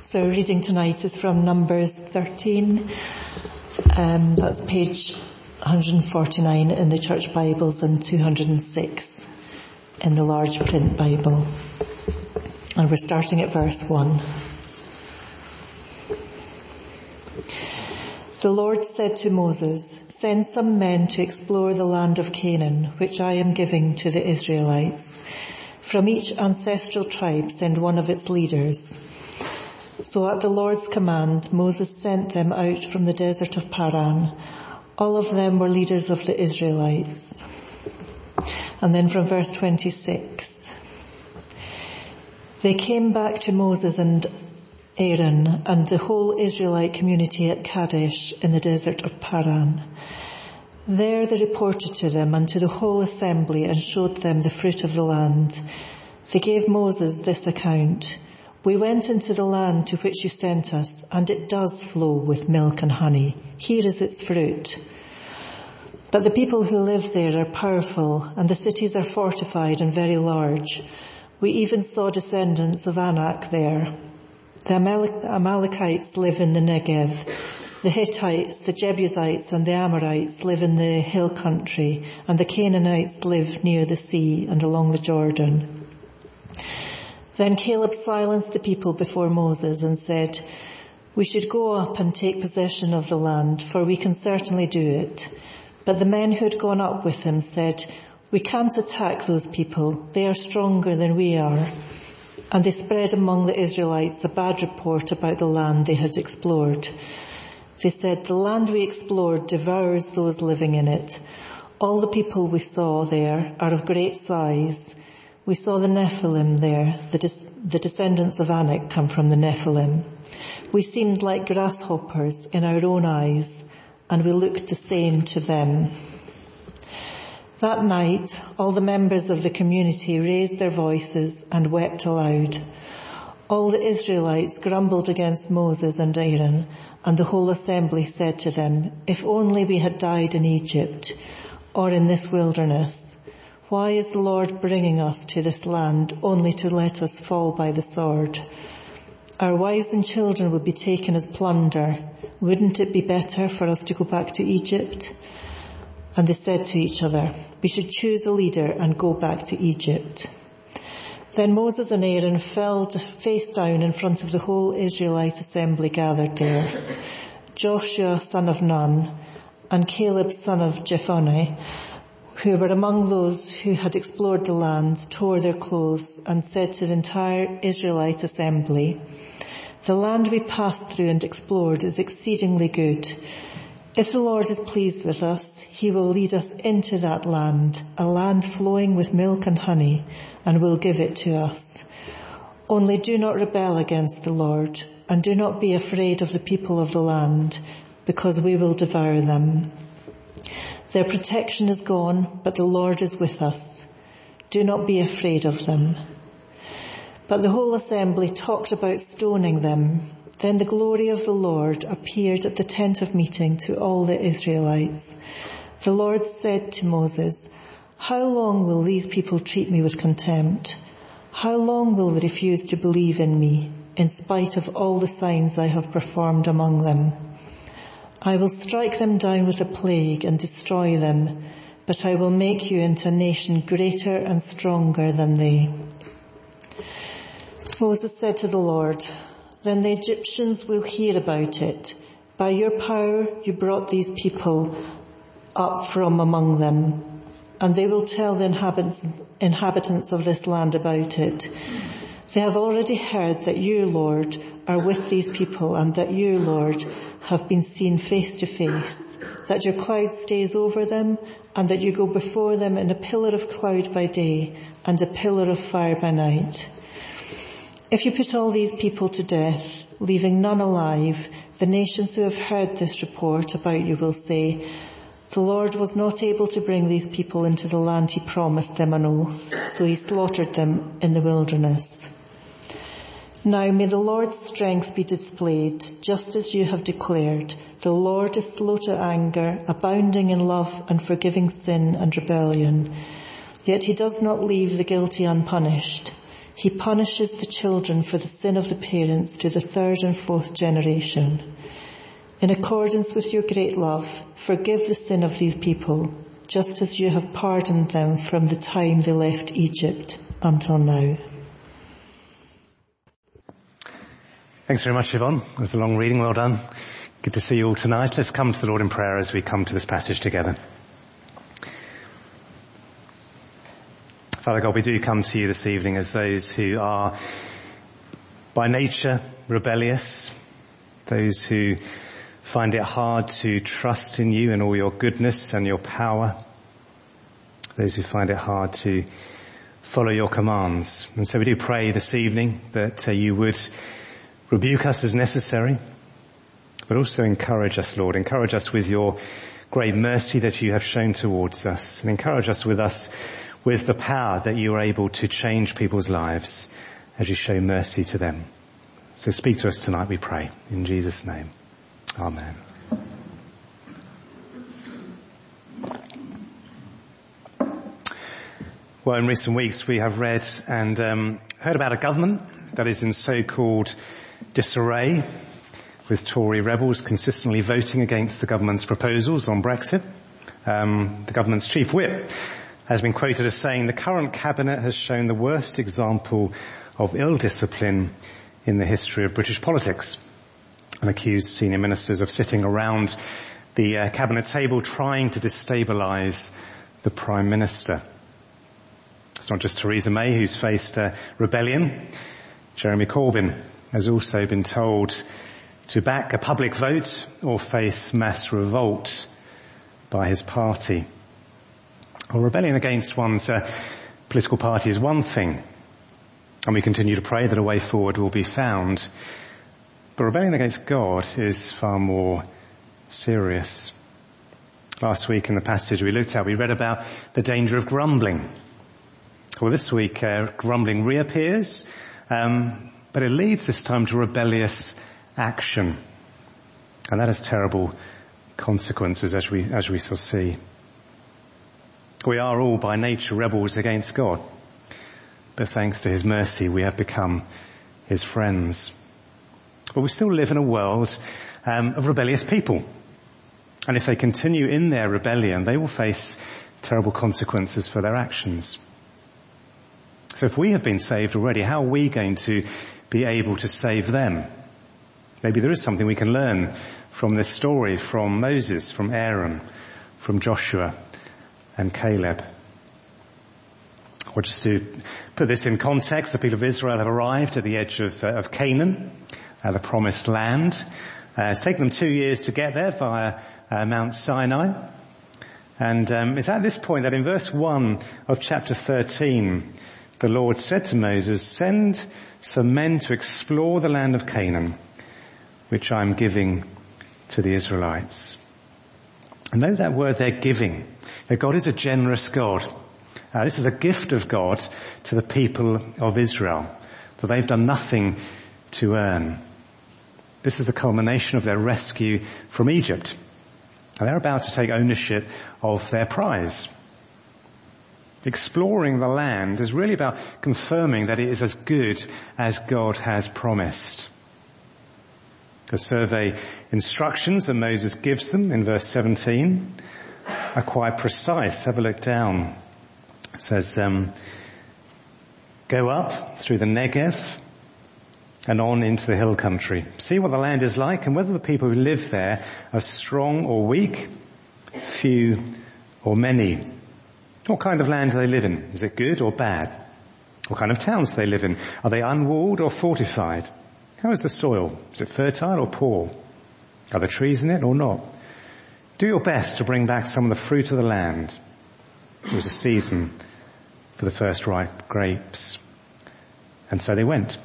So reading tonight is from Numbers 13. Um, that's page 149 in the Church Bibles and 206 in the large print Bible. And we're starting at verse 1. The Lord said to Moses, send some men to explore the land of Canaan, which I am giving to the Israelites. From each ancestral tribe send one of its leaders. So at the Lord's command, Moses sent them out from the desert of Paran. All of them were leaders of the Israelites. And then from verse 26. They came back to Moses and Aaron and the whole Israelite community at Kadesh in the desert of Paran. There they reported to them and to the whole assembly and showed them the fruit of the land. They gave Moses this account. We went into the land to which you sent us, and it does flow with milk and honey. Here is its fruit. But the people who live there are powerful, and the cities are fortified and very large. We even saw descendants of Anak there. The Amalekites live in the Negev. The Hittites, the Jebusites and the Amorites live in the hill country, and the Canaanites live near the sea and along the Jordan. Then Caleb silenced the people before Moses and said, we should go up and take possession of the land, for we can certainly do it. But the men who had gone up with him said, we can't attack those people. They are stronger than we are. And they spread among the Israelites a bad report about the land they had explored. They said, the land we explored devours those living in it. All the people we saw there are of great size we saw the Nephilim there, the, des- the descendants of Anak come from the Nephilim. We seemed like grasshoppers in our own eyes, and we looked the same to them. That night, all the members of the community raised their voices and wept aloud. All the Israelites grumbled against Moses and Aaron, and the whole assembly said to them, if only we had died in Egypt, or in this wilderness, why is the Lord bringing us to this land only to let us fall by the sword? Our wives and children will be taken as plunder. Wouldn't it be better for us to go back to Egypt? And they said to each other, we should choose a leader and go back to Egypt. Then Moses and Aaron fell face down in front of the whole Israelite assembly gathered there. Joshua son of Nun and Caleb son of Jephunneh who were among those who had explored the land, tore their clothes and said to the entire Israelite assembly, the land we passed through and explored is exceedingly good. If the Lord is pleased with us, he will lead us into that land, a land flowing with milk and honey, and will give it to us. Only do not rebel against the Lord, and do not be afraid of the people of the land, because we will devour them. Their protection is gone, but the Lord is with us. Do not be afraid of them. But the whole assembly talked about stoning them. Then the glory of the Lord appeared at the tent of meeting to all the Israelites. The Lord said to Moses, how long will these people treat me with contempt? How long will they refuse to believe in me in spite of all the signs I have performed among them? I will strike them down with a plague and destroy them, but I will make you into a nation greater and stronger than they. Moses said to the Lord, then the Egyptians will hear about it. By your power you brought these people up from among them, and they will tell the inhabitants, inhabitants of this land about it. They have already heard that you, Lord, are with these people and that you, Lord, have been seen face to face, that your cloud stays over them and that you go before them in a pillar of cloud by day and a pillar of fire by night. If you put all these people to death, leaving none alive, the nations who have heard this report about you will say, the Lord was not able to bring these people into the land he promised them an oath, so he slaughtered them in the wilderness. Now may the Lord's strength be displayed, just as you have declared. The Lord is slow to anger, abounding in love and forgiving sin and rebellion. Yet he does not leave the guilty unpunished. He He punishes the children for the sin of the parents to the third and fourth generation. In accordance with your great love, forgive the sin of these people, just as you have pardoned them from the time they left Egypt until now. Thanks very much, Yvonne. It was a long reading. Well done. Good to see you all tonight. Let's come to the Lord in prayer as we come to this passage together. Father God, we do come to you this evening as those who are by nature rebellious, those who find it hard to trust in you and all your goodness and your power, those who find it hard to follow your commands. And so we do pray this evening that uh, you would rebuke us as necessary, but also encourage us, Lord. Encourage us with your great mercy that you have shown towards us and encourage us with us with the power that you are able to change people's lives as you show mercy to them. So speak to us tonight, we pray. In Jesus' name. Amen. Well, in recent weeks we have read and um, heard about a government that is in so-called disarray with Tory rebels consistently voting against the government's proposals on Brexit. Um, the government's chief whip has been quoted as saying the current cabinet has shown the worst example of ill discipline in the history of British politics and accused senior ministers of sitting around the uh, cabinet table trying to destabilise the prime minister. It's not just Theresa May who's faced uh, rebellion. Jeremy Corbyn has also been told to back a public vote or face mass revolt by his party. Well, rebellion against one's uh, political party is one thing, and we continue to pray that a way forward will be found. But rebellion against God is far more serious. Last week in the passage we looked at, we read about the danger of grumbling. Well, this week uh, grumbling reappears, um, but it leads this time to rebellious action, and that has terrible consequences, as we as we shall see. We are all by nature rebels against God. But thanks to His mercy, we have become His friends. But we still live in a world um, of rebellious people. And if they continue in their rebellion, they will face terrible consequences for their actions. So if we have been saved already, how are we going to be able to save them? Maybe there is something we can learn from this story, from Moses, from Aaron, from Joshua, and Caleb. Or just to put this in context, the people of Israel have arrived at the edge of, uh, of Canaan, uh, the promised land. Uh, it's taken them two years to get there via uh, Mount Sinai. And um, it's at this point that in verse 1 of chapter 13, the Lord said to Moses, send some men to explore the land of Canaan, which I'm giving to the Israelites. And note that word they're giving. That God is a generous God. Uh, this is a gift of God to the people of Israel that they've done nothing to earn. This is the culmination of their rescue from Egypt. And they're about to take ownership of their prize. Exploring the land is really about confirming that it is as good as God has promised. The survey instructions that Moses gives them in verse 17 are quite precise. Have a look down. It says, um, go up through the Negev and on into the hill country. See what the land is like and whether the people who live there are strong or weak, few or many. What kind of land do they live in? Is it good or bad? What kind of towns do they live in? Are they unwalled or fortified? How is the soil? Is it fertile or poor? Are there trees in it or not? Do your best to bring back some of the fruit of the land. It was a season for the first ripe grapes. And so they went.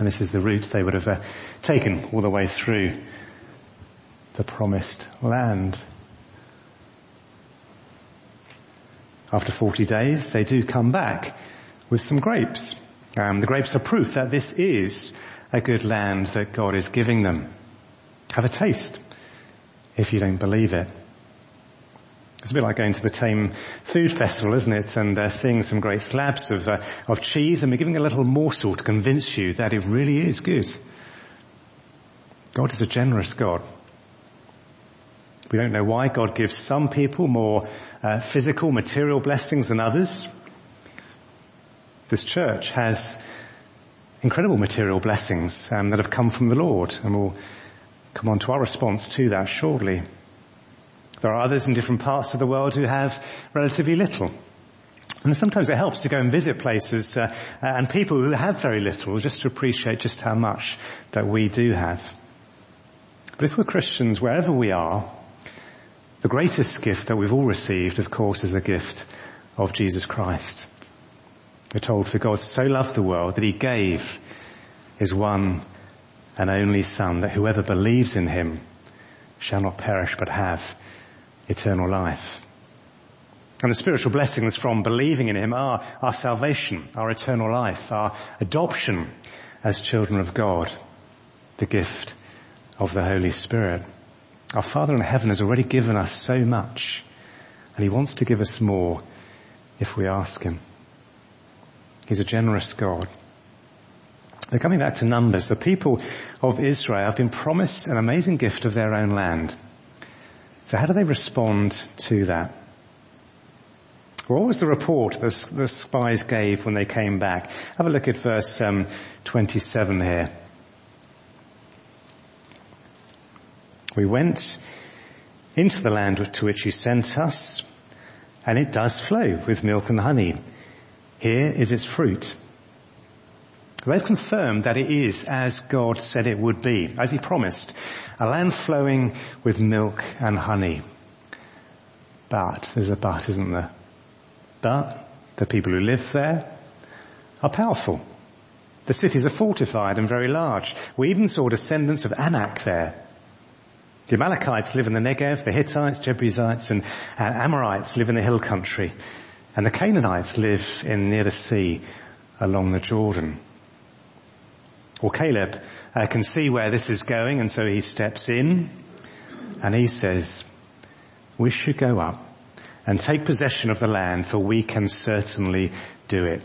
And this is the route they would have uh, taken all the way through the promised land. After 40 days, they do come back with some grapes. Um, the grapes are proof that this is a good land that God is giving them. Have a taste if you don't believe it. It's a bit like going to the Thame Food Festival, isn't it? And uh, seeing some great slabs of, uh, of cheese and we're giving a little morsel to convince you that it really is good. God is a generous God. We don't know why God gives some people more uh, physical, material blessings than others. This church has incredible material blessings um, that have come from the Lord, and we'll come on to our response to that shortly. There are others in different parts of the world who have relatively little. And sometimes it helps to go and visit places uh, and people who have very little just to appreciate just how much that we do have. But if we're Christians, wherever we are, the greatest gift that we've all received, of course, is the gift of Jesus Christ. We're told, for God so loved the world that he gave his one and only Son, that whoever believes in him shall not perish but have eternal life. And the spiritual blessings from believing in Him are our salvation, our eternal life, our adoption as children of God, the gift of the Holy Spirit. Our Father in heaven has already given us so much, and He wants to give us more if we ask Him. He's a generous God. They're coming back to Numbers. The people of Israel have been promised an amazing gift of their own land. So how do they respond to that? What was the report the, the spies gave when they came back? Have a look at verse um, 27 here. We went into the land to which you sent us, and it does flow with milk and honey. Here is its fruit. They've confirmed that it is as God said it would be, as He promised, a land flowing with milk and honey. But, there's a but, isn't there? But, the people who live there are powerful. The cities are fortified and very large. We even saw descendants of Anak there. The Amalekites live in the Negev, the Hittites, Jebusites and Amorites live in the hill country. And the Canaanites live in near the sea along the Jordan. Well, Caleb uh, can see where this is going and so he steps in and he says, we should go up and take possession of the land for we can certainly do it.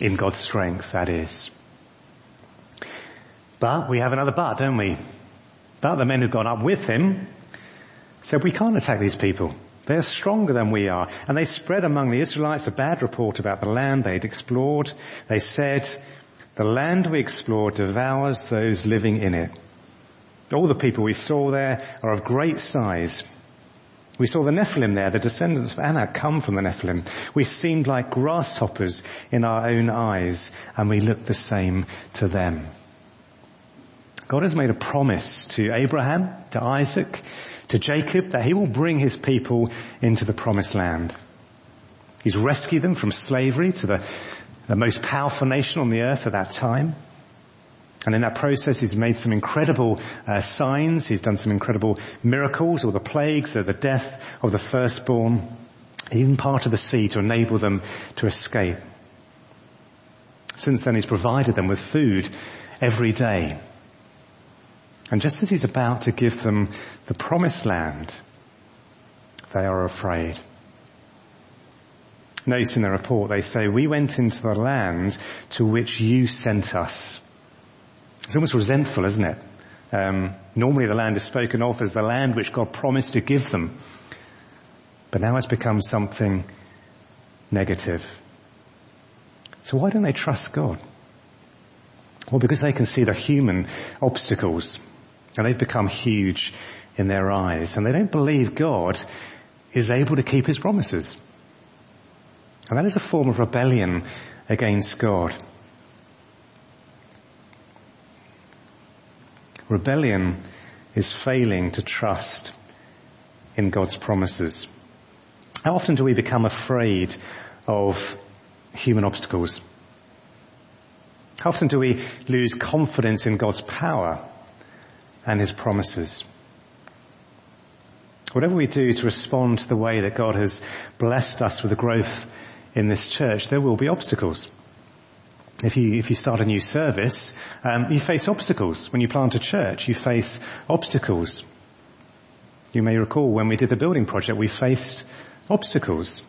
In God's strength, that is. But we have another but, don't we? But the men who've gone up with him said, we can't attack these people. They're stronger than we are. And they spread among the Israelites a bad report about the land they'd explored. They said, the land we explore devours those living in it. All the people we saw there are of great size. We saw the Nephilim there, the descendants of Anak come from the Nephilim. We seemed like grasshoppers in our own eyes, and we looked the same to them. God has made a promise to Abraham, to Isaac, to Jacob that he will bring his people into the promised land. He's rescued them from slavery to the the most powerful nation on the earth at that time. And in that process, he's made some incredible uh, signs. He's done some incredible miracles, or the plagues, or the death of the firstborn, even part of the sea to enable them to escape. Since then, he's provided them with food every day. And just as he's about to give them the promised land, they are afraid. Note in the report they say, we went into the land to which you sent us. It's almost resentful, isn't it? Um, normally the land is spoken of as the land which God promised to give them. But now it's become something negative. So why don't they trust God? Well, because they can see the human obstacles and they've become huge in their eyes and they don't believe God is able to keep his promises. And that is a form of rebellion against God. Rebellion is failing to trust in God's promises. How often do we become afraid of human obstacles? How often do we lose confidence in God's power and His promises? Whatever we do to respond to the way that God has blessed us with the growth in this church, there will be obstacles. If you, if you start a new service, um, you face obstacles. When you plant a church, you face obstacles. You may recall when we did the building project, we faced obstacles.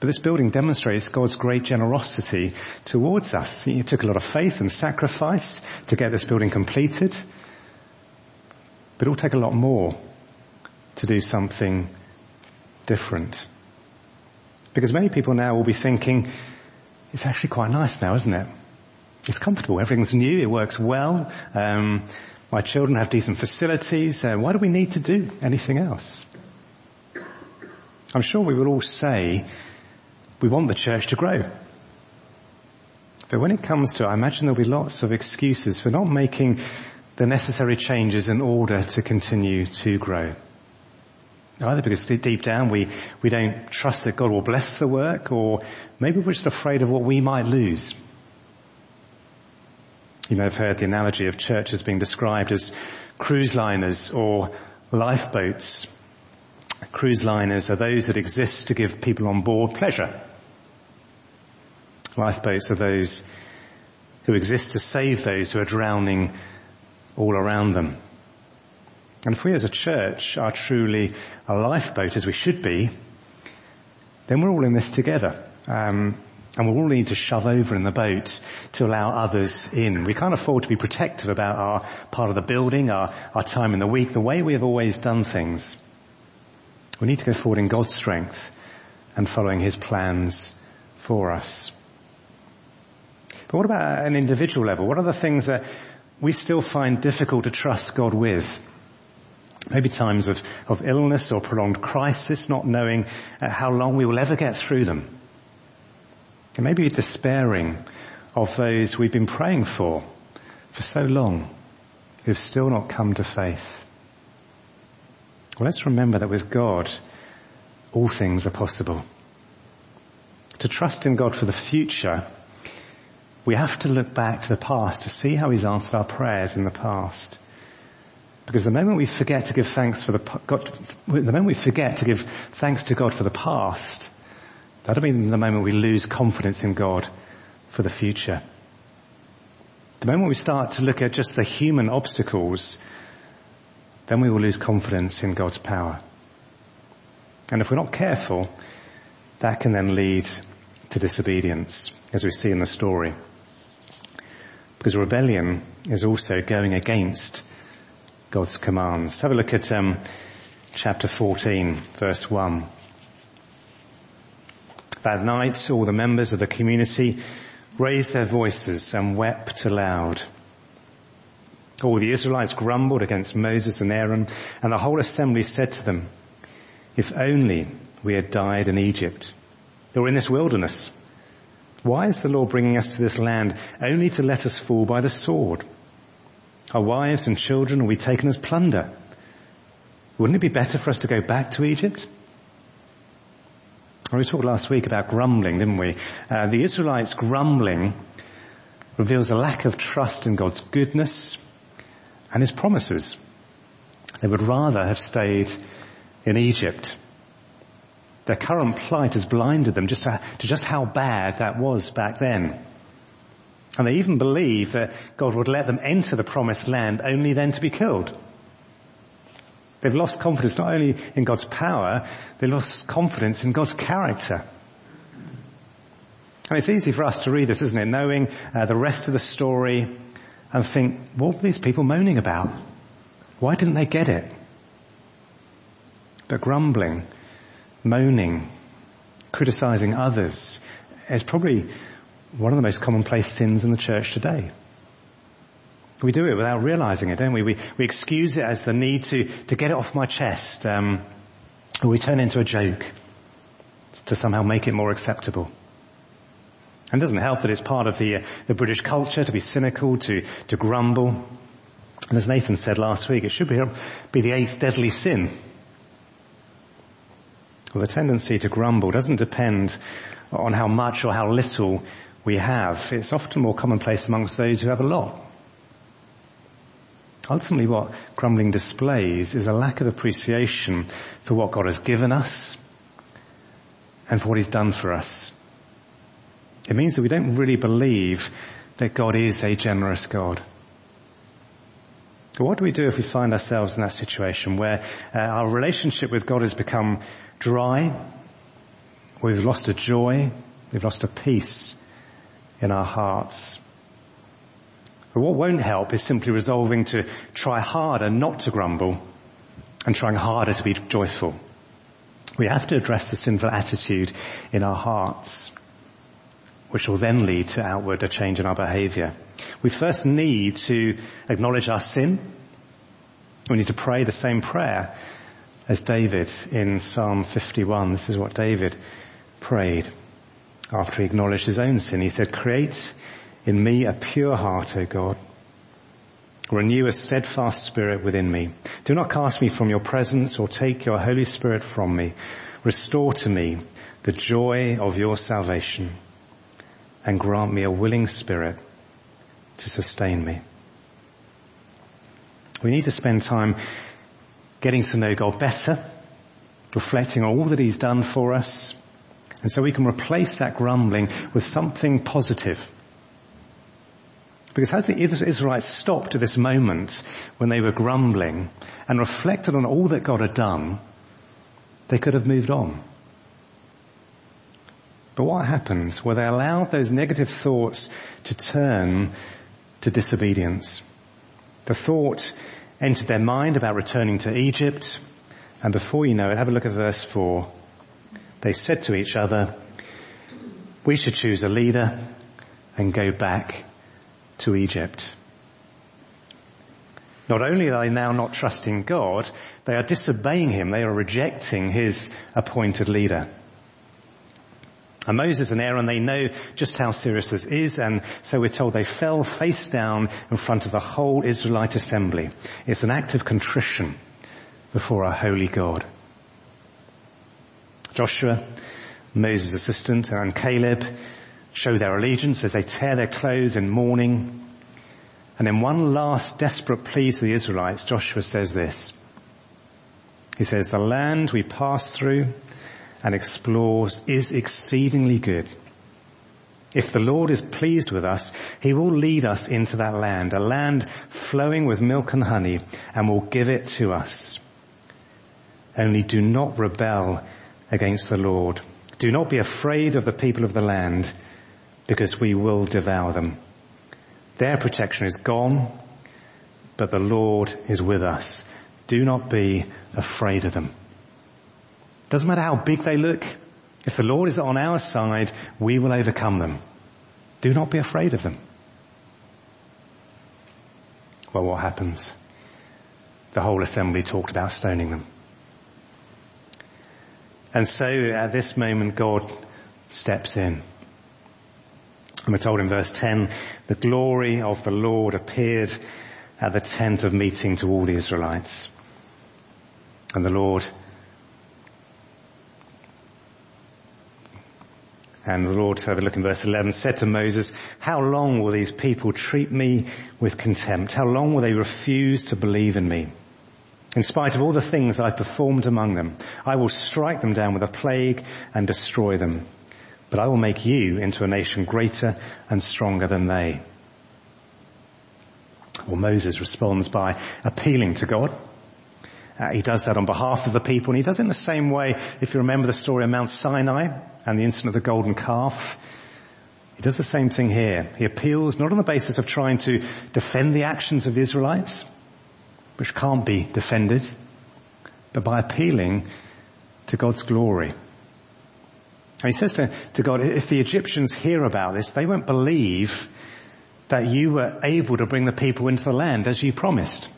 But this building demonstrates God's great generosity towards us. It took a lot of faith and sacrifice to get this building completed. But it will take a lot more to do something different. Because many people now will be thinking, it's actually quite nice now, isn't it? It's comfortable. Everything's new. It works well. Um, my children have decent facilities. Uh, why do we need to do anything else? I'm sure we will all say we want the church to grow. But when it comes to I imagine there'll be lots of excuses for not making the necessary changes in order to continue to grow. Either because deep down we, we don't trust that God will bless the work or maybe we're just afraid of what we might lose. You may have heard the analogy of churches being described as cruise liners or lifeboats. Cruise liners are those that exist to give people on board pleasure. Lifeboats are those who exist to save those who are drowning all around them. And if we as a church are truly a lifeboat as we should be, then we're all in this together. Um, and we'll all need to shove over in the boat to allow others in. We can't afford to be protective about our part of the building, our, our time in the week, the way we have always done things. We need to go forward in God's strength and following His plans for us. But what about an individual level? What are the things that we still find difficult to trust God with? Maybe times of, of illness or prolonged crisis, not knowing uh, how long we will ever get through them. And maybe despairing of those we've been praying for for so long who've still not come to faith. Well, let's remember that with God, all things are possible. To trust in God for the future we have to look back to the past to see how he's answered our prayers in the past. Because the moment we forget to give thanks for the God, the moment we forget to give thanks to God for the past, that'll be the moment we lose confidence in God for the future. The moment we start to look at just the human obstacles, then we will lose confidence in God's power. And if we're not careful, that can then lead to disobedience, as we see in the story. Because rebellion is also going against God's commands. Have a look at um, chapter 14, verse 1. That night, all the members of the community raised their voices and wept aloud. All the Israelites grumbled against Moses and Aaron, and the whole assembly said to them, if only we had died in Egypt, or in this wilderness, why is the Lord bringing us to this land only to let us fall by the sword? Our wives and children will be taken as plunder. Wouldn't it be better for us to go back to Egypt? We talked last week about grumbling, didn't we? Uh, the Israelites grumbling reveals a lack of trust in God's goodness and His promises. They would rather have stayed in Egypt their current plight has blinded them just to, to just how bad that was back then. And they even believe that God would let them enter the promised land only then to be killed. They've lost confidence not only in God's power, they've lost confidence in God's character. And it's easy for us to read this, isn't it? Knowing uh, the rest of the story and think, what were these people moaning about? Why didn't they get it? But grumbling moaning, criticizing others is probably one of the most commonplace sins in the church today. We do it without realizing it, don't we? We, we excuse it as the need to, to get it off my chest, um, or we turn it into a joke to somehow make it more acceptable. And it doesn't help that it's part of the, uh, the British culture to be cynical, to, to grumble. And as Nathan said last week, it should be, be the eighth deadly sin well, the tendency to grumble doesn't depend on how much or how little we have. It's often more commonplace amongst those who have a lot. Ultimately what grumbling displays is a lack of appreciation for what God has given us and for what He's done for us. It means that we don't really believe that God is a generous God. But what do we do if we find ourselves in that situation where uh, our relationship with God has become dry, we've lost a joy, we've lost a peace in our hearts? But what won't help is simply resolving to try harder not to grumble and trying harder to be joyful. We have to address the sinful attitude in our hearts, which will then lead to outward a change in our behavior. We first need to acknowledge our sin. We need to pray the same prayer as David in Psalm 51. This is what David prayed after he acknowledged his own sin. He said, create in me a pure heart, O God. Renew a steadfast spirit within me. Do not cast me from your presence or take your Holy Spirit from me. Restore to me the joy of your salvation and grant me a willing spirit to sustain me. We need to spend time getting to know God better, reflecting on all that He's done for us, and so we can replace that grumbling with something positive. Because had the Israelites stopped at this moment when they were grumbling and reflected on all that God had done, they could have moved on. But what happened? Well, they allowed those negative thoughts to turn to disobedience. The thought entered their mind about returning to Egypt, and before you know it, have a look at verse 4. They said to each other, we should choose a leader and go back to Egypt. Not only are they now not trusting God, they are disobeying Him. They are rejecting His appointed leader. And Moses and Aaron, they know just how serious this is, and so we're told they fell face down in front of the whole Israelite assembly. It's an act of contrition before our holy God. Joshua, Moses' assistant, and Caleb show their allegiance as they tear their clothes in mourning. And in one last desperate plea to the Israelites, Joshua says this. He says, the land we pass through and explores is exceedingly good. If the Lord is pleased with us, He will lead us into that land, a land flowing with milk and honey, and will give it to us. Only do not rebel against the Lord. Do not be afraid of the people of the land, because we will devour them. Their protection is gone, but the Lord is with us. Do not be afraid of them. Doesn't matter how big they look. If the Lord is on our side, we will overcome them. Do not be afraid of them. Well, what happens? The whole assembly talked about stoning them. And so at this moment, God steps in. And we're told in verse 10, the glory of the Lord appeared at the tent of meeting to all the Israelites. And the Lord And the Lord, a look in verse 11, said to Moses, how long will these people treat me with contempt? How long will they refuse to believe in me? In spite of all the things I performed among them, I will strike them down with a plague and destroy them but I will make you into a nation greater and stronger than they. Well, Moses responds by appealing to God. Uh, he does that on behalf of the people, and he does it in the same way, if you remember the story of Mount Sinai and the incident of the golden calf. He does the same thing here. He appeals not on the basis of trying to defend the actions of the Israelites, which can't be defended, but by appealing to God's glory. And he says to, to God, if the Egyptians hear about this, they won't believe that you were able to bring the people into the land as you promised.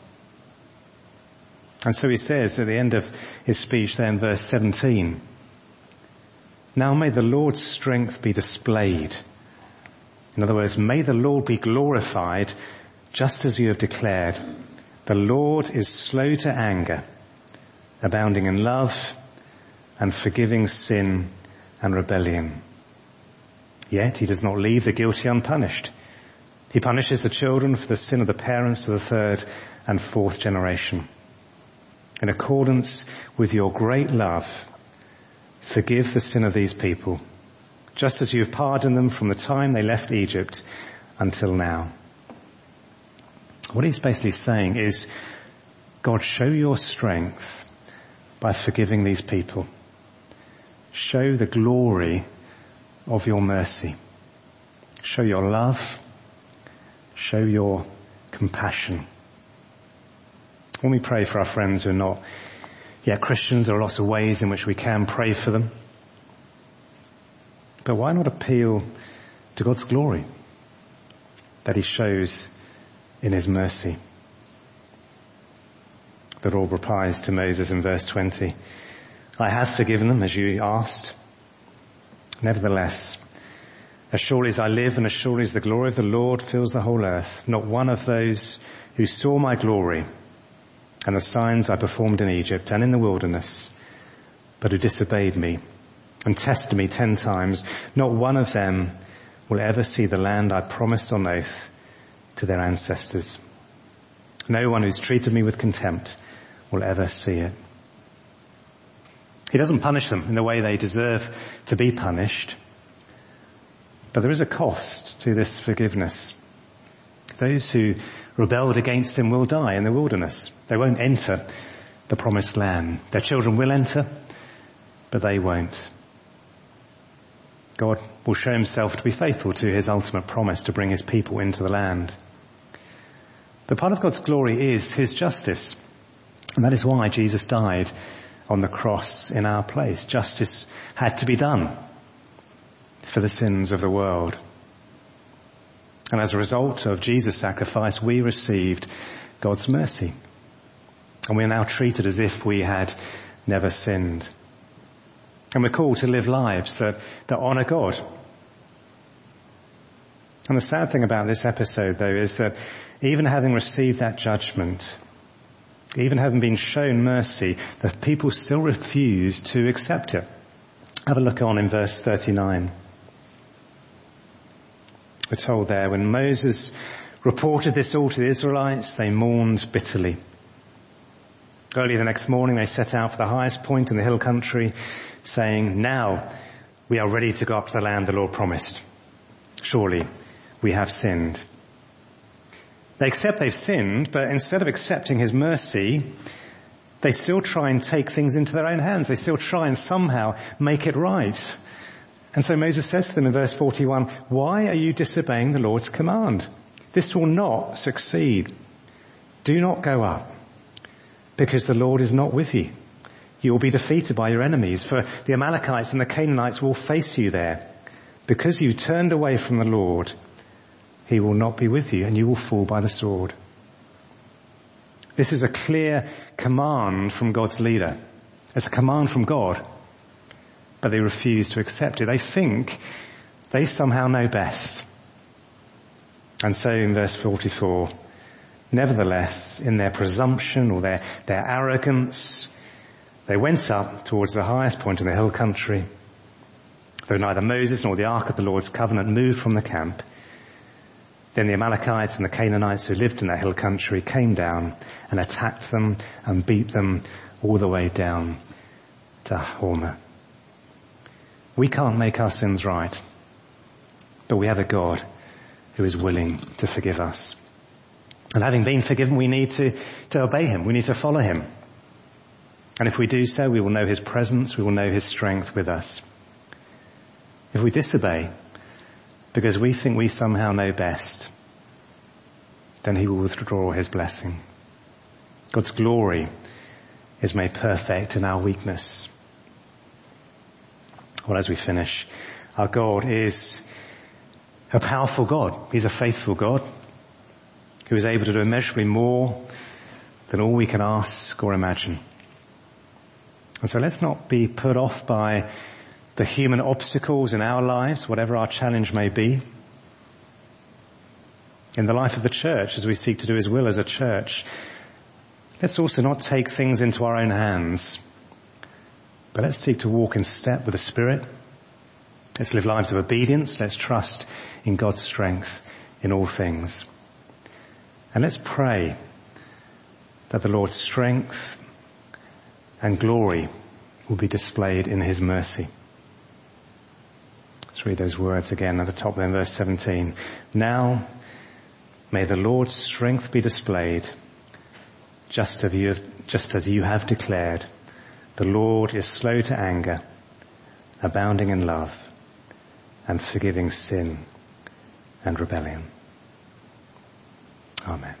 And so he says at the end of his speech there in verse 17, now may the Lord's strength be displayed. In other words, may the Lord be glorified just as you have declared. The Lord is slow to anger, abounding in love and forgiving sin and rebellion. Yet he does not leave the guilty unpunished. He punishes the children for the sin of the parents to the third and fourth generation. In accordance with your great love, forgive the sin of these people, just as you have pardoned them from the time they left Egypt until now. What he's basically saying is, God, show your strength by forgiving these people. Show the glory of your mercy. Show your love. Show your compassion. When we pray for our friends who are not yet Christians, there are lots of ways in which we can pray for them. But why not appeal to God's glory that he shows in his mercy? The Lord replies to Moses in verse 20, I have forgiven them as you asked. Nevertheless, as surely as I live and as surely as the glory of the Lord fills the whole earth, not one of those who saw my glory and the signs I performed in Egypt and in the wilderness, but who disobeyed me and tested me ten times, not one of them will ever see the land I promised on oath to their ancestors. No one who's treated me with contempt will ever see it. He doesn't punish them in the way they deserve to be punished. But there is a cost to this forgiveness. Those who rebelled against him will die in the wilderness. They won't enter the promised land. Their children will enter, but they won't. God will show himself to be faithful to his ultimate promise to bring his people into the land. But part of God's glory is his justice. And that is why Jesus died on the cross in our place. Justice had to be done for the sins of the world. And as a result of Jesus' sacrifice, we received God's mercy. And we are now treated as if we had never sinned. And we're called to live lives that, that honor God. And the sad thing about this episode though is that even having received that judgment, even having been shown mercy, the people still refuse to accept it. Have a look on in verse 39. We're told there, when Moses reported this all to the Israelites, they mourned bitterly. Early the next morning they set out for the highest point in the hill country, saying, now we are ready to go up to the land the Lord promised. Surely we have sinned. They accept they've sinned, but instead of accepting his mercy, they still try and take things into their own hands. They still try and somehow make it right. And so Moses says to them in verse 41, why are you disobeying the Lord's command? This will not succeed. Do not go up because the Lord is not with you. You will be defeated by your enemies for the Amalekites and the Canaanites will face you there because you turned away from the Lord he will not be with you and you will fall by the sword. This is a clear command from God's leader. It's a command from God, but they refuse to accept it. They think they somehow know best. And so in verse 44, nevertheless, in their presumption or their, their arrogance, they went up towards the highest point in the hill country. Though neither Moses nor the ark of the Lord's covenant moved from the camp, then the Amalekites and the Canaanites who lived in that hill country came down and attacked them and beat them all the way down to Hormah. We can't make our sins right, but we have a God who is willing to forgive us. And having been forgiven, we need to, to obey Him. We need to follow Him. And if we do so, we will know His presence, we will know His strength with us. If we disobey, because we think we somehow know best, then he will withdraw his blessing. God's glory is made perfect in our weakness. Well, as we finish, our God is a powerful God. He's a faithful God who is able to do immeasurably more than all we can ask or imagine. And so let's not be put off by the human obstacles in our lives, whatever our challenge may be. In the life of the church, as we seek to do His will as a church, let's also not take things into our own hands, but let's seek to walk in step with the Spirit. Let's live lives of obedience. Let's trust in God's strength in all things. And let's pray that the Lord's strength and glory will be displayed in His mercy. Let's read those words again at the top then, verse 17. Now May the Lord's strength be displayed, just as you have, just as you have declared. The Lord is slow to anger, abounding in love, and forgiving sin and rebellion. Amen.